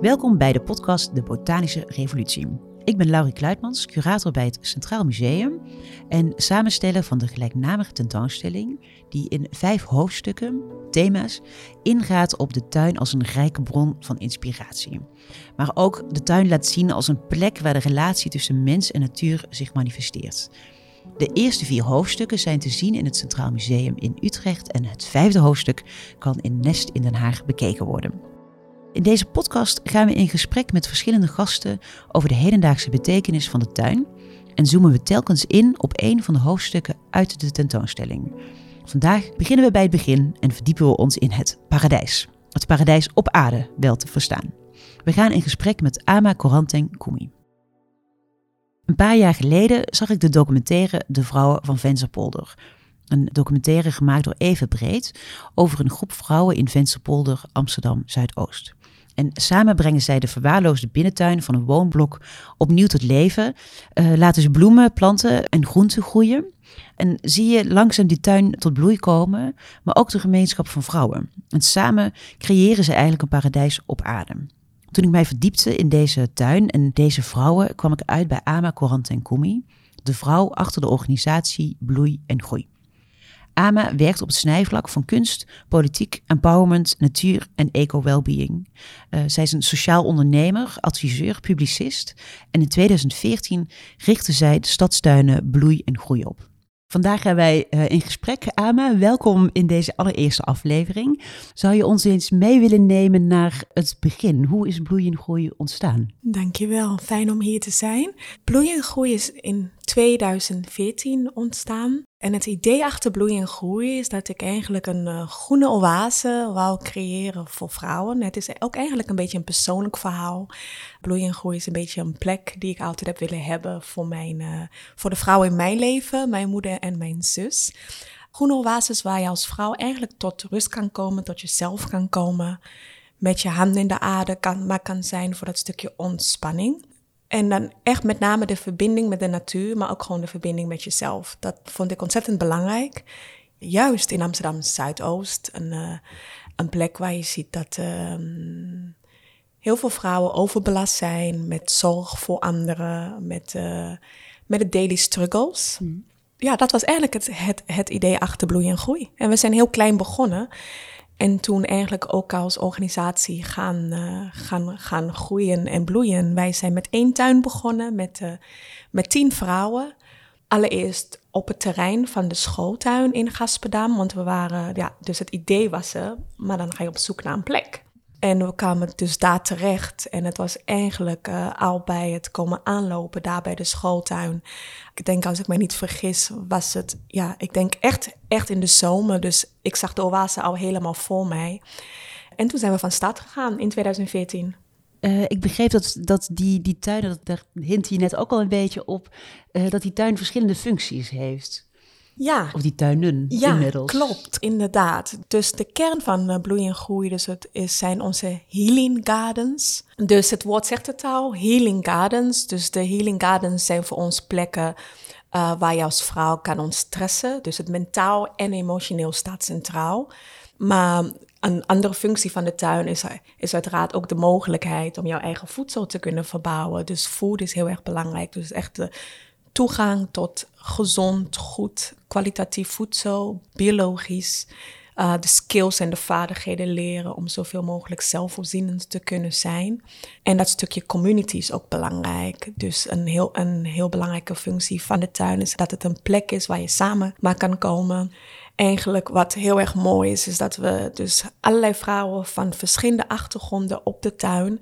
Welkom bij de podcast De Botanische Revolutie. Ik ben Laurie Kluitmans, curator bij het Centraal Museum en samensteller van de gelijknamige tentoonstelling, die in vijf hoofdstukken, thema's, ingaat op de tuin als een rijke bron van inspiratie. Maar ook de tuin laat zien als een plek waar de relatie tussen mens en natuur zich manifesteert. De eerste vier hoofdstukken zijn te zien in het Centraal Museum in Utrecht en het vijfde hoofdstuk kan in Nest in Den Haag bekeken worden. In deze podcast gaan we in gesprek met verschillende gasten over de hedendaagse betekenis van de tuin en zoomen we telkens in op een van de hoofdstukken uit de tentoonstelling. Vandaag beginnen we bij het begin en verdiepen we ons in het paradijs. Het paradijs op aarde wel te verstaan. We gaan in gesprek met Ama Koranteng Kumi. Een paar jaar geleden zag ik de documentaire De Vrouwen van Vensterpolder. Een documentaire gemaakt door Eve Breed over een groep vrouwen in Vensterpolder, Amsterdam Zuidoost. En samen brengen zij de verwaarloosde binnentuin van een woonblok opnieuw tot leven. Uh, laten ze bloemen, planten en groenten groeien. En zie je langzaam die tuin tot bloei komen, maar ook de gemeenschap van vrouwen. En samen creëren ze eigenlijk een paradijs op aarde. Toen ik mij verdiepte in deze tuin en deze vrouwen, kwam ik uit bij Ama Korant en de vrouw achter de organisatie Bloei en Groei. AMA werkt op het snijvlak van kunst, politiek, empowerment, natuur en eco-wellbeing. Uh, zij is een sociaal ondernemer, adviseur, publicist en in 2014 richtte zij de stadstuinen Bloei en Groei op. Vandaag gaan wij uh, in gesprek. Ama, welkom in deze allereerste aflevering. Zou je ons eens mee willen nemen naar het begin? Hoe is Bloei Groei ontstaan? Dankjewel, fijn om hier te zijn. Bloei Groei is in 2014 ontstaan. En het idee achter Bloei en Groei is dat ik eigenlijk een uh, groene oase wou creëren voor vrouwen. Het is ook eigenlijk een beetje een persoonlijk verhaal. Bloei en Groei is een beetje een plek die ik altijd heb willen hebben voor, mijn, uh, voor de vrouwen in mijn leven, mijn moeder en mijn zus. Groene oases waar je als vrouw eigenlijk tot rust kan komen, tot jezelf kan komen. Met je handen in de aarde kan, maar kan zijn voor dat stukje ontspanning. En dan echt met name de verbinding met de natuur, maar ook gewoon de verbinding met jezelf. Dat vond ik ontzettend belangrijk. Juist in Amsterdam Zuidoost, een, uh, een plek waar je ziet dat uh, heel veel vrouwen overbelast zijn met zorg voor anderen, met, uh, met de daily struggles. Mm. Ja, dat was eigenlijk het, het, het idee achter Bloei en Groei. En we zijn heel klein begonnen. En toen eigenlijk ook als organisatie gaan, uh, gaan, gaan groeien en bloeien. Wij zijn met één tuin begonnen, met, uh, met tien vrouwen. Allereerst op het terrein van de schooltuin in Gasperdam. Want we waren, ja, dus het idee was er, maar dan ga je op zoek naar een plek. En we kwamen dus daar terecht. En het was eigenlijk uh, al bij het komen aanlopen daar bij de schooltuin. Ik denk, als ik me niet vergis, was het, ja, ik denk echt, echt in de zomer. Dus ik zag de oase al helemaal voor mij. En toen zijn we van start gegaan in 2014. Uh, ik begreep dat, dat die, die tuin, dat, daar hint je net ook al een beetje op, uh, dat die tuin verschillende functies heeft. Ja. Of die tuinen ja, inmiddels. klopt, inderdaad. Dus de kern van uh, Bloei en Groei dus het is, zijn onze healing gardens. Dus het woord zegt het al, healing gardens. Dus de healing gardens zijn voor ons plekken uh, waar je als vrouw kan ontstressen. Dus het mentaal en emotioneel staat centraal. Maar een andere functie van de tuin is, is uiteraard ook de mogelijkheid om jouw eigen voedsel te kunnen verbouwen. Dus food is heel erg belangrijk. Dus echt de toegang tot gezond, goed, kwalitatief voedsel, biologisch. Uh, de skills en de vaardigheden leren om zoveel mogelijk zelfvoorzienend te kunnen zijn. En dat stukje community is ook belangrijk. Dus een heel, een heel belangrijke functie van de tuin is dat het een plek is waar je samen maar kan komen. Eigenlijk wat heel erg mooi is, is dat we dus allerlei vrouwen van verschillende achtergronden op de tuin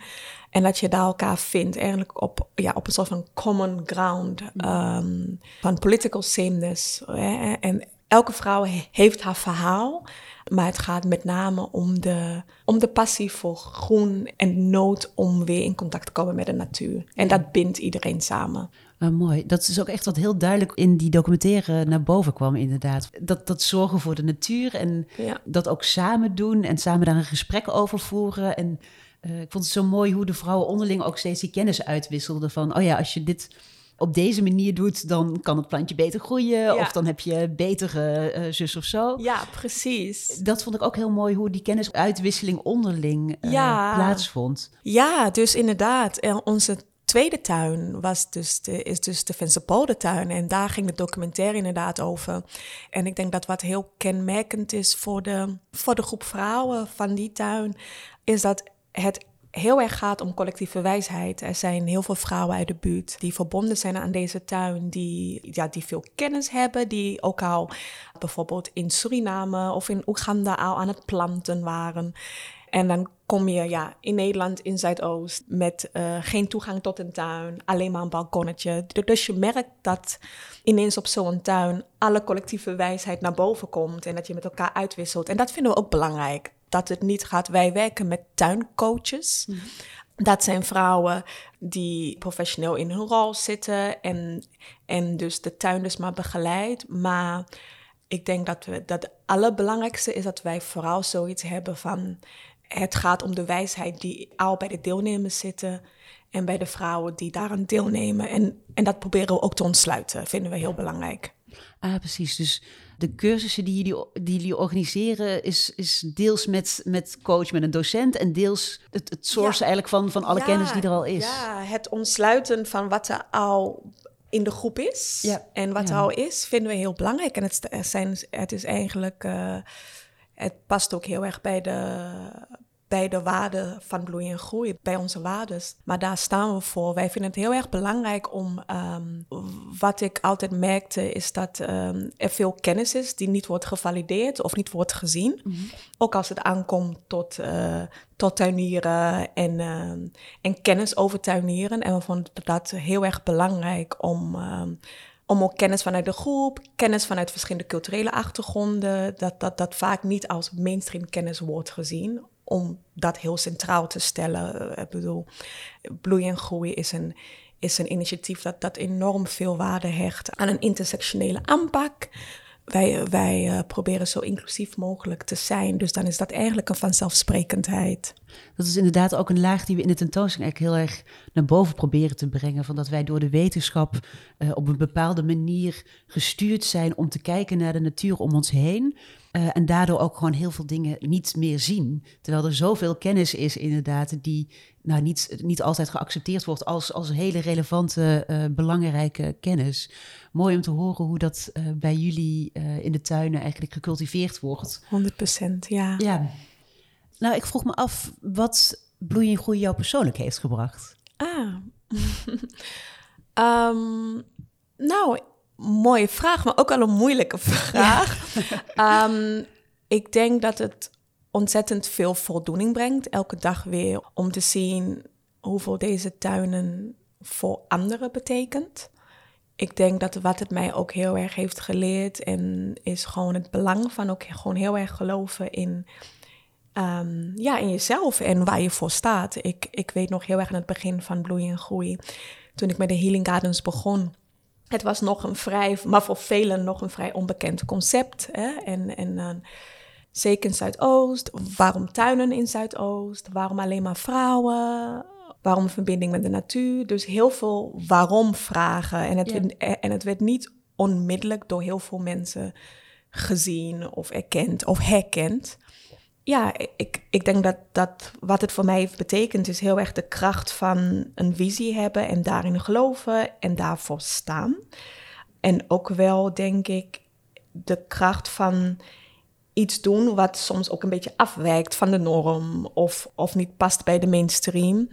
en dat je daar elkaar vindt, eigenlijk op, ja, op een soort van common ground um, van political sameness. Hè? En elke vrouw heeft haar verhaal, maar het gaat met name om de, om de passie voor groen en nood om weer in contact te komen met de natuur. En dat bindt iedereen samen. Ah, mooi. Dat is ook echt wat heel duidelijk in die documentaire naar boven kwam, inderdaad. Dat, dat zorgen voor de natuur en ja. dat ook samen doen en samen daar een gesprek over voeren. En uh, ik vond het zo mooi hoe de vrouwen onderling ook steeds die kennis uitwisselden van, oh ja, als je dit op deze manier doet, dan kan het plantje beter groeien. Of dan heb je betere uh, zus of zo. Ja, precies. Dat vond ik ook heel mooi, hoe die kennisuitwisseling onderling uh, ja. plaatsvond. Ja, dus inderdaad. Onze tweede tuin was dus de, is dus de Vensterpoldertuin. En daar ging de documentaire inderdaad over. En ik denk dat wat heel kenmerkend is voor de, voor de groep vrouwen van die tuin... is dat het heel erg gaat om collectieve wijsheid. Er zijn heel veel vrouwen uit de buurt die verbonden zijn aan deze tuin, die, ja, die veel kennis hebben, die ook al bijvoorbeeld in Suriname of in Oeganda al aan het planten waren. En dan kom je ja, in Nederland in Zuidoost met uh, geen toegang tot een tuin, alleen maar een balkonnetje. Dus je merkt dat ineens op zo'n tuin alle collectieve wijsheid naar boven komt en dat je met elkaar uitwisselt. En dat vinden we ook belangrijk. Dat het niet gaat, wij werken met tuincoaches. Mhm. Dat zijn vrouwen die professioneel in hun rol zitten en, en dus de tuin dus maar begeleid. Maar ik denk dat, we, dat het allerbelangrijkste is dat wij vooral zoiets hebben van het gaat om de wijsheid die al bij de deelnemers zitten en bij de vrouwen die daaraan deelnemen. En, en dat proberen we ook te ontsluiten, vinden we heel belangrijk. Ah, precies. Dus de cursussen die jullie, die jullie organiseren, is, is deels met, met coach, met een docent en deels het, het source eigenlijk van, van alle kennis die er al is. Ja, het ontsluiten van wat er al in de groep is ja. en wat er al is, vinden we heel belangrijk. En het, zijn, het is eigenlijk. Uh, het past ook heel erg bij de, bij de waarden van bloei en groei, bij onze waarden. Maar daar staan we voor. Wij vinden het heel erg belangrijk om, um, wat ik altijd merkte, is dat um, er veel kennis is die niet wordt gevalideerd of niet wordt gezien. Mm -hmm. Ook als het aankomt tot, uh, tot tuinieren en, uh, en kennis over tuinieren. En we vonden dat heel erg belangrijk om om ook kennis vanuit de groep, kennis vanuit verschillende culturele achtergronden, dat dat, dat vaak niet als mainstream kennis wordt gezien, om dat heel centraal te stellen. Ik bedoel, Bloei en Groei is een, is een initiatief dat, dat enorm veel waarde hecht aan een intersectionele aanpak. Wij, wij uh, proberen zo inclusief mogelijk te zijn. Dus dan is dat eigenlijk een vanzelfsprekendheid. Dat is inderdaad ook een laag die we in de tentoonstelling eigenlijk heel erg naar boven proberen te brengen. Van dat wij door de wetenschap uh, op een bepaalde manier gestuurd zijn om te kijken naar de natuur om ons heen. Uh, en daardoor ook gewoon heel veel dingen niet meer zien. Terwijl er zoveel kennis is, inderdaad, die nou, niet, niet altijd geaccepteerd wordt als, als hele relevante, uh, belangrijke kennis. Mooi om te horen hoe dat uh, bij jullie in de tuinen eigenlijk gecultiveerd wordt. 100 procent, ja. Ja. Nou, ik vroeg me af wat bloei en groei jou persoonlijk heeft gebracht. Ah. um, nou, mooie vraag, maar ook al een moeilijke vraag. um, ik denk dat het ontzettend veel voldoening brengt, elke dag weer, om te zien hoeveel deze tuinen voor anderen betekent. Ik denk dat wat het mij ook heel erg heeft geleerd, en is gewoon het belang van ook gewoon heel erg geloven in, um, ja, in jezelf en waar je voor staat. Ik, ik weet nog heel erg aan het begin van Bloei en Groei, toen ik met de Healing Gardens begon het was nog een vrij, maar voor velen nog een vrij onbekend concept. Hè? En, en uh, zeker in Zuidoost. Waarom tuinen in Zuidoost? Waarom alleen maar vrouwen? Waarom verbinding met de natuur? Dus heel veel waarom-vragen. En, het werd, en het werd niet onmiddellijk door heel veel mensen gezien of erkend of herkend ja, ik, ik denk dat, dat wat het voor mij heeft betekend, is heel erg de kracht van een visie hebben en daarin geloven en daarvoor staan. En ook wel, denk ik, de kracht van iets doen wat soms ook een beetje afwijkt van de norm of, of niet past bij de mainstream.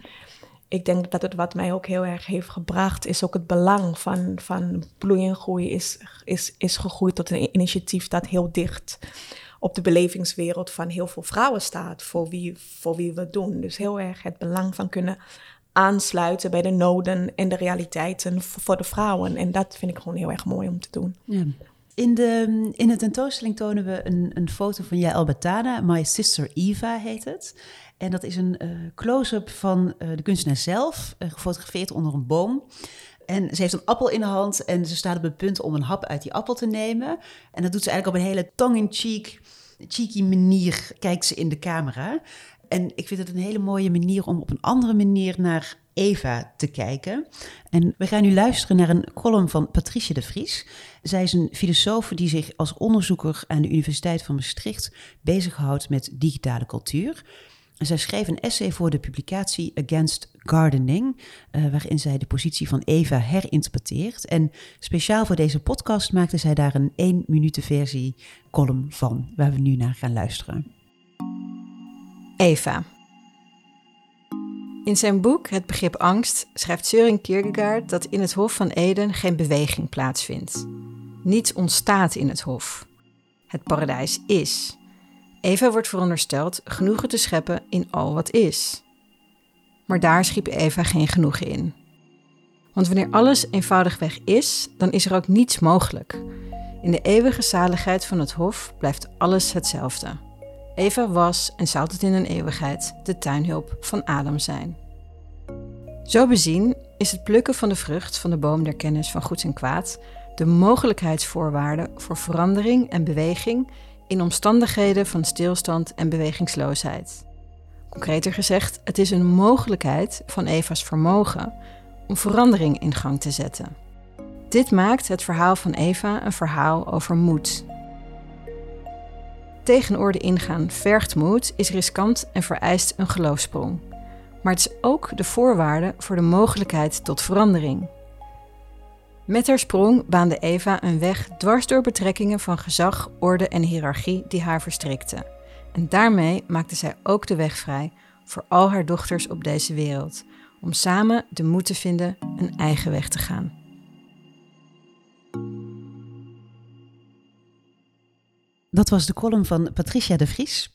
Ik denk dat het wat mij ook heel erg heeft gebracht, is ook het belang van, van bloei en groei is, is, is gegroeid tot een initiatief dat heel dicht op de belevingswereld van heel veel vrouwen staat voor wie, voor wie we het doen. Dus heel erg het belang van kunnen aansluiten bij de noden en de realiteiten voor de vrouwen. En dat vind ik gewoon heel erg mooi om te doen. Ja. In de, in de tentoonstelling tonen we een, een foto van Jael Betana, My Sister Eva heet het. En dat is een uh, close-up van uh, de kunstenaar zelf, uh, gefotografeerd onder een boom. En ze heeft een appel in de hand en ze staat op het punt om een hap uit die appel te nemen. En dat doet ze eigenlijk op een hele tongue-in-cheek, cheeky manier, kijkt ze in de camera. En ik vind het een hele mooie manier om op een andere manier naar Eva te kijken. En we gaan nu luisteren naar een column van Patricia de Vries. Zij is een filosoof die zich als onderzoeker aan de Universiteit van Maastricht bezighoudt met digitale cultuur. Zij schreef een essay voor de publicatie Against Gardening, uh, waarin zij de positie van Eva herinterpreteert. En speciaal voor deze podcast maakte zij daar een 1 minuten versie column van, waar we nu naar gaan luisteren. Eva. In zijn boek Het begrip angst schrijft Søren Kierkegaard dat in het Hof van Eden geen beweging plaatsvindt. Niets ontstaat in het Hof. Het paradijs is. Eva wordt verondersteld genoegen te scheppen in al wat is. Maar daar schiep Eva geen genoegen in. Want wanneer alles eenvoudigweg is, dan is er ook niets mogelijk. In de eeuwige zaligheid van het Hof blijft alles hetzelfde. Eva was, en zou het in een eeuwigheid, de tuinhulp van Adam zijn. Zo bezien is het plukken van de vrucht van de boom der kennis van goed en kwaad de mogelijkheidsvoorwaarde voor verandering en beweging in omstandigheden van stilstand en bewegingsloosheid. Concreter gezegd, het is een mogelijkheid van Eva's vermogen om verandering in gang te zetten. Dit maakt het verhaal van Eva een verhaal over moed. Tegenorde ingaan vergt moed, is riskant en vereist een geloofsprong. Maar het is ook de voorwaarde voor de mogelijkheid tot verandering. Met haar sprong baande Eva een weg dwars door betrekkingen van gezag, orde en hiërarchie die haar verstrikten. En daarmee maakte zij ook de weg vrij voor al haar dochters op deze wereld, om samen de moed te vinden een eigen weg te gaan. Dat was de column van Patricia de Vries.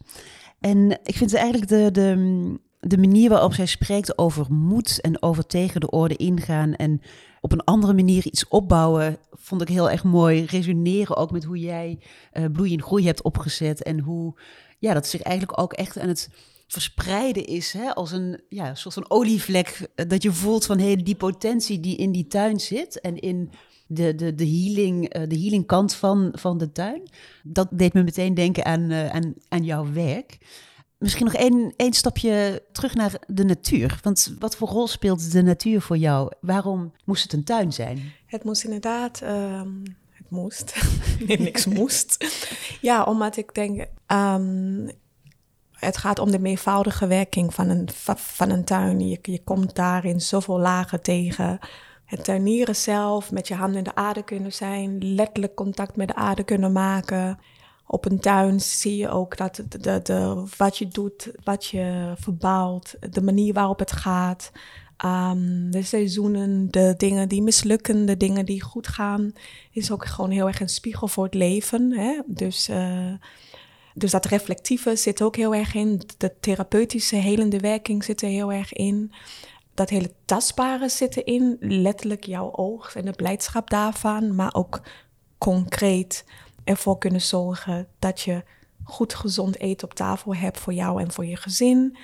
En ik vind eigenlijk de, de, de manier waarop zij spreekt over moed en over tegen de orde ingaan en op een andere manier iets opbouwen, vond ik heel erg mooi. Resoneren ook met hoe jij uh, bloei en groei hebt opgezet en hoe ja, dat zich eigenlijk ook echt aan het verspreiden is hè, als een ja, soort van olievlek. Eh, dat je voelt van hey, die potentie die in die tuin zit en in de, de, de, healing, uh, de healing kant van, van de tuin. Dat deed me meteen denken aan, aan, aan jouw werk. Misschien nog één, één stapje terug naar de natuur. Want wat voor rol speelt de natuur voor jou? Waarom moest het een tuin zijn? Het moest inderdaad. Uh, het moest. niks moest. ja, omdat ik denk. Um, het gaat om de meervoudige werking van een, van een tuin. Je, je komt daarin zoveel lagen tegen. Het tuinieren zelf, met je handen in de aarde kunnen zijn, letterlijk contact met de aarde kunnen maken op een tuin zie je ook dat de, de, wat je doet, wat je verbouwt, de manier waarop het gaat, um, de seizoenen, de dingen die mislukken, de dingen die goed gaan, is ook gewoon heel erg een spiegel voor het leven. Hè? Dus, uh, dus dat reflectieve zit ook heel erg in. De therapeutische, helende werking zit er heel erg in. Dat hele tastbare zit erin, letterlijk jouw oog en de blijdschap daarvan, maar ook concreet ervoor kunnen zorgen dat je goed gezond eten op tafel hebt voor jou en voor je gezin.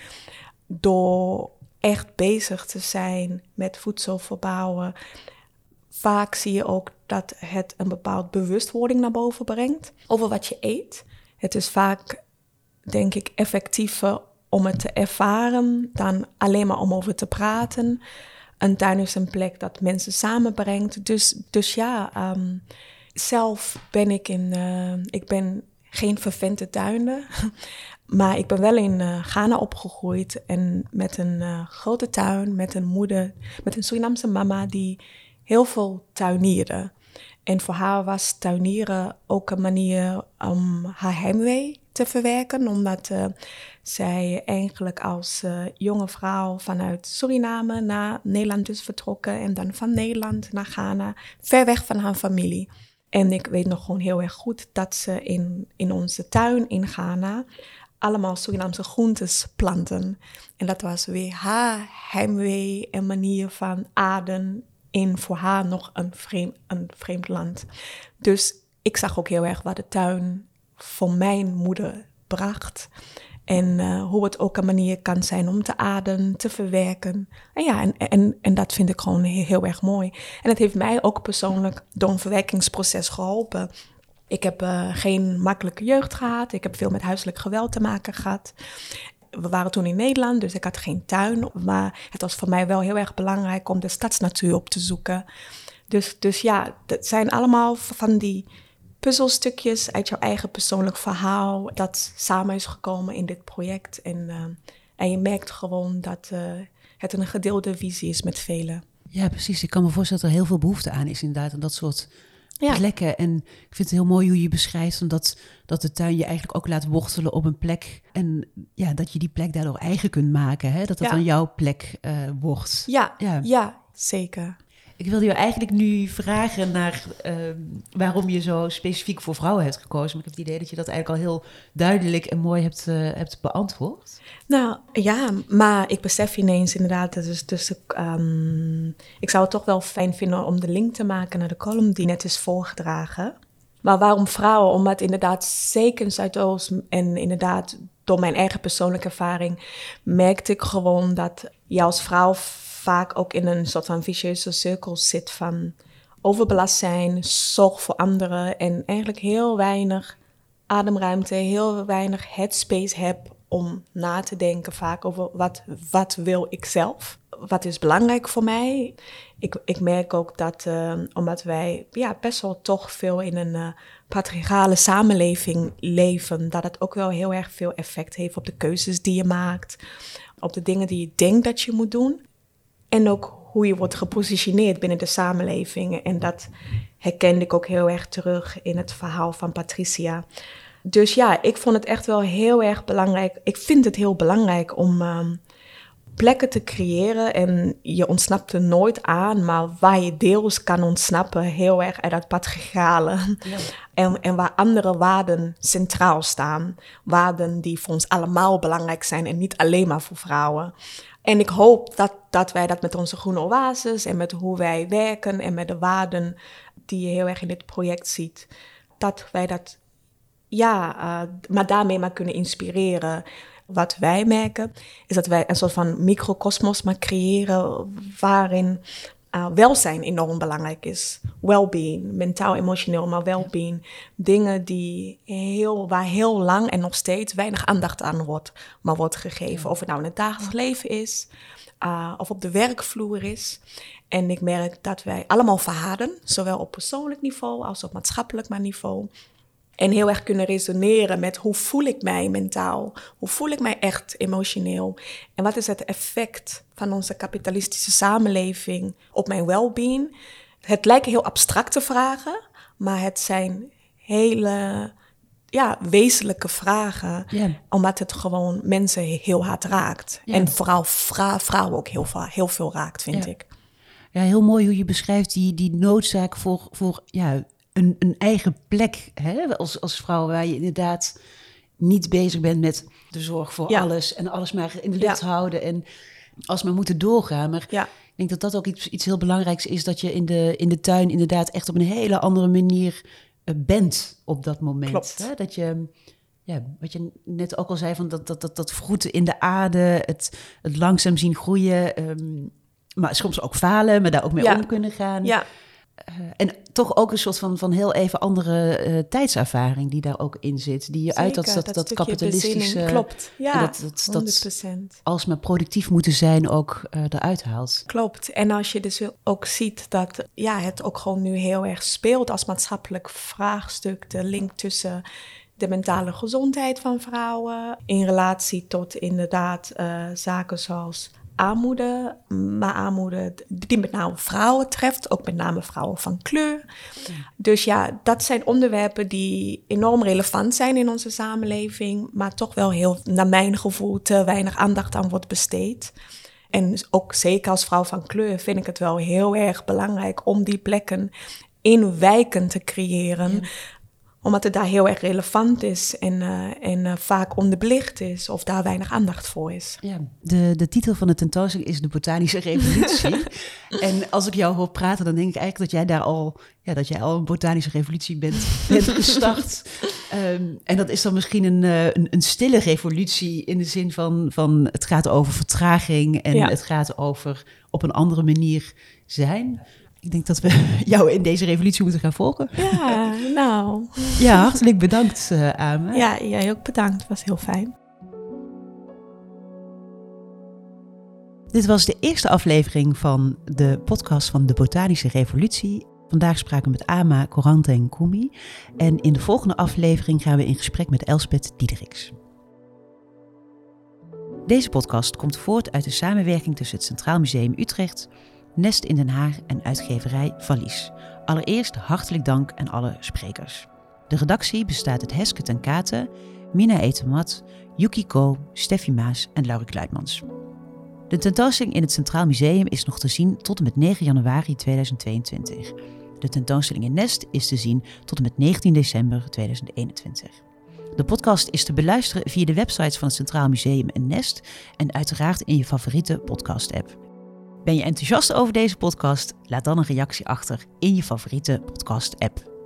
Door echt bezig te zijn met voedsel verbouwen. Vaak zie je ook dat het een bepaald bewustwording naar boven brengt over wat je eet. Het is vaak, denk ik, effectiever om het te ervaren dan alleen maar om over te praten. Een tuin is een plek dat mensen samenbrengt. Dus, dus ja, ehm, zelf ben ik in, uh, ik ben geen vervente tuinder, maar ik ben wel in uh, Ghana opgegroeid en met een uh, grote tuin, met een moeder, met een Surinaamse mama die heel veel tuinierde. En voor haar was tuinieren ook een manier om haar heimwee te verwerken, omdat zij eigenlijk als jonge vrouw vanuit Suriname naar Nederland is vertrokken en dan van Nederland naar Ghana, ver weg van haar familie. En ik weet nog gewoon heel erg goed dat ze in, in onze tuin in Ghana allemaal Surinaamse groentes planten. En dat was weer haar heimwee en manier van ademen in voor haar nog een vreemd, een vreemd land. Dus ik zag ook heel erg wat de tuin voor mijn moeder bracht. En uh, hoe het ook een manier kan zijn om te ademen, te verwerken. En ja, en, en, en dat vind ik gewoon heel, erg mooi. En het heeft mij ook persoonlijk door een verwerkingsproces geholpen. Ik heb uh, geen makkelijke jeugd gehad. Ik heb veel met huiselijk geweld te maken gehad. we waren toen in Nederland, dus ik had geen tuin. Maar het was voor mij wel heel erg belangrijk om de stadsnatuur op te zoeken. Dus, dus ja, het zijn allemaal van die puzzelstukjes uit jouw eigen persoonlijk verhaal dat samen is gekomen in dit project. En, uh, en je merkt gewoon dat uh, het een gedeelde visie is met velen. Ja, precies. Ik kan me voorstellen dat er heel veel behoefte aan is inderdaad. En dat soort ja. plekken. En ik vind het heel mooi hoe je beschrijft dat, dat de tuin je eigenlijk ook laat wortelen op een plek. En ja, dat je die plek daardoor eigen kunt maken. Hè? Dat dat dan jouw plek uh, wordt. Ja, ja, ja. zeker. Ik wilde je eigenlijk nu vragen naar uh, waarom je zo specifiek voor vrouwen hebt gekozen. Maar ik heb het idee dat je dat eigenlijk al heel duidelijk en mooi hebt, uh, hebt beantwoord. Nou ja, maar ik besef ineens inderdaad, dus, dus um, ik zou het toch wel fijn vinden om de link te maken naar de column die net is voorgedragen. Maar waarom vrouwen? Omdat inderdaad zeker in Zuidoost en inderdaad door mijn eigen persoonlijke ervaring merkte ik gewoon dat je als vrouw vaak ook in een soort van vicieuze cirkel zit van overbelast zijn, zorg voor anderen en eigenlijk heel weinig ademruimte, heel weinig headspace heb om na te denken vaak over wat, wat wil ik zelf? Wat is belangrijk voor mij? Ik, ik merk ook dat, uh, omdat wij ja, best wel toch veel in een uh, patriarchale samenleving leven, dat het ook wel heel erg veel effect heeft op de keuzes die je maakt, op de dingen die je denkt dat je moet doen. En ook hoe je wordt gepositioneerd binnen de samenleving. En dat herkende ik ook heel erg terug in het verhaal van Patricia. Dus ja, ik vond het echt wel heel erg belangrijk. Ik vind het heel belangrijk om um, plekken te creëren. En je ontsnapt er nooit aan, maar waar je deels kan ontsnappen, heel erg uit dat patriarchale. Ja. En, en waar andere waarden centraal staan. Waarden die voor ons allemaal belangrijk zijn en niet alleen maar voor vrouwen. En ik hoop dat, dat wij dat met onze groene oases en met hoe wij werken en met de waarden die je heel erg in dit project ziet, dat wij dat, ja, uh, maar daarmee maar kunnen inspireren. Wat wij merken, is dat wij een soort van microcosmos maar creëren waarin uh, welzijn enorm belangrijk is. Well-being, mentaal, emotioneel, maar well-being. Dingen die heel, waar heel lang en nog steeds weinig aandacht aan wordt, maar wordt gegeven. Of het nou in het dagelijks leven is, uh, of op de werkvloer is. En ik merk dat wij allemaal verharden, zowel op persoonlijk niveau als op maatschappelijk niveau. En heel erg kunnen resoneren met hoe voel ik mij mentaal? Hoe voel ik mij echt emotioneel? En wat is het effect van onze kapitalistische samenleving op mijn well-being? Het lijken heel abstracte vragen, maar het zijn hele ja, wezenlijke vragen. Omdat het gewoon mensen heel hard raakt. En vooral vrouwen ook heel, heel veel raakt, vind ik. Ja, heel mooi hoe je beschrijft die, die noodzaak voor, voor ja, een, een eigen plek hè? Als, als vrouw, waar je inderdaad niet bezig bent met de zorg voor alles en alles maar in de lucht houden en als maar moeten doorgaan. Maar ja. ik denk dat dat ook iets, iets heel belangrijks is, dat je in de, in de tuin inderdaad echt op een hele andere manier uh, bent op dat moment. Hè? Dat je, ja, wat je net ook al zei, van dat, dat, dat, dat vroeten in de aarde, het, het langzaam zien groeien, um, maar soms ook falen, maar daar ook mee om kunnen gaan. Ja. Uh, en toch ook een soort van, van heel even andere uh, tijdservaring die daar ook in zit. Die je uit dat, dat, dat, kapitalistische... Klopt, ja, dat, dat, 100%. als we productief moeten zijn ook uh, eruit haalt. Klopt. En als je dus ook ziet dat ja, het ook gewoon nu heel erg speelt als maatschappelijk vraagstuk. De link tussen de mentale gezondheid van vrouwen in relatie tot inderdaad uh, zaken zoals armoede, maar armoede die met name vrouwen treft, ook met name vrouwen van kleur. Dus ja, dat zijn onderwerpen die enorm relevant zijn in onze samenleving, maar toch wel heel, naar mijn gevoel, te weinig aandacht aan wordt besteed. En ook zeker als vrouw van kleur vind ik het wel heel erg belangrijk om die plekken in wijken te creëren omdat het daar heel erg relevant is en, uh, en uh, vaak onderbelicht is of daar weinig aandacht voor is. Ja, de, de titel van de tentoonstelling is de botanische revolutie. en als ik jou hoor praten, dan denk ik eigenlijk dat jij daar al, ja, dat jij al een botanische revolutie bent, bent gestart. um, en dat is dan misschien een, uh, een, een, stille revolutie in de zin van, van het gaat over vertraging en ja. het gaat over op een andere manier zijn ik denk dat we jou in deze revolutie moeten gaan volgen. Ja, nou. Ja, hartelijk bedankt, eh, Ama. Ja, jij ook bedankt. Het was heel fijn. Dit was de eerste aflevering van de podcast van de Botanische Revolutie. Vandaag spraken we met Ama, Corante en Kumi. En in de volgende aflevering gaan we in gesprek met Elspeth Diederiks. Deze podcast komt voort uit de samenwerking tussen het Centraal Museum Utrecht Nest in Den Haag en uitgeverij Valies. Allereerst hartelijk dank aan alle sprekers. De redactie bestaat uit Heske ten Katen, Mina Etemat, Yuki Ko, Steffi Maas en Laurie Kluitmans. De tentoonstelling in het Centraal Museum is nog te zien tot en met 9 januari 2022. De tentoonstelling in Nest is te zien tot en met 19 december 2021. De podcast is te beluisteren via de websites van het Centraal Museum en Nest en uiteraard in je favoriete podcast-app. Ben je enthousiast over deze podcast? Laat dan een reactie achter in je favoriete podcast-app.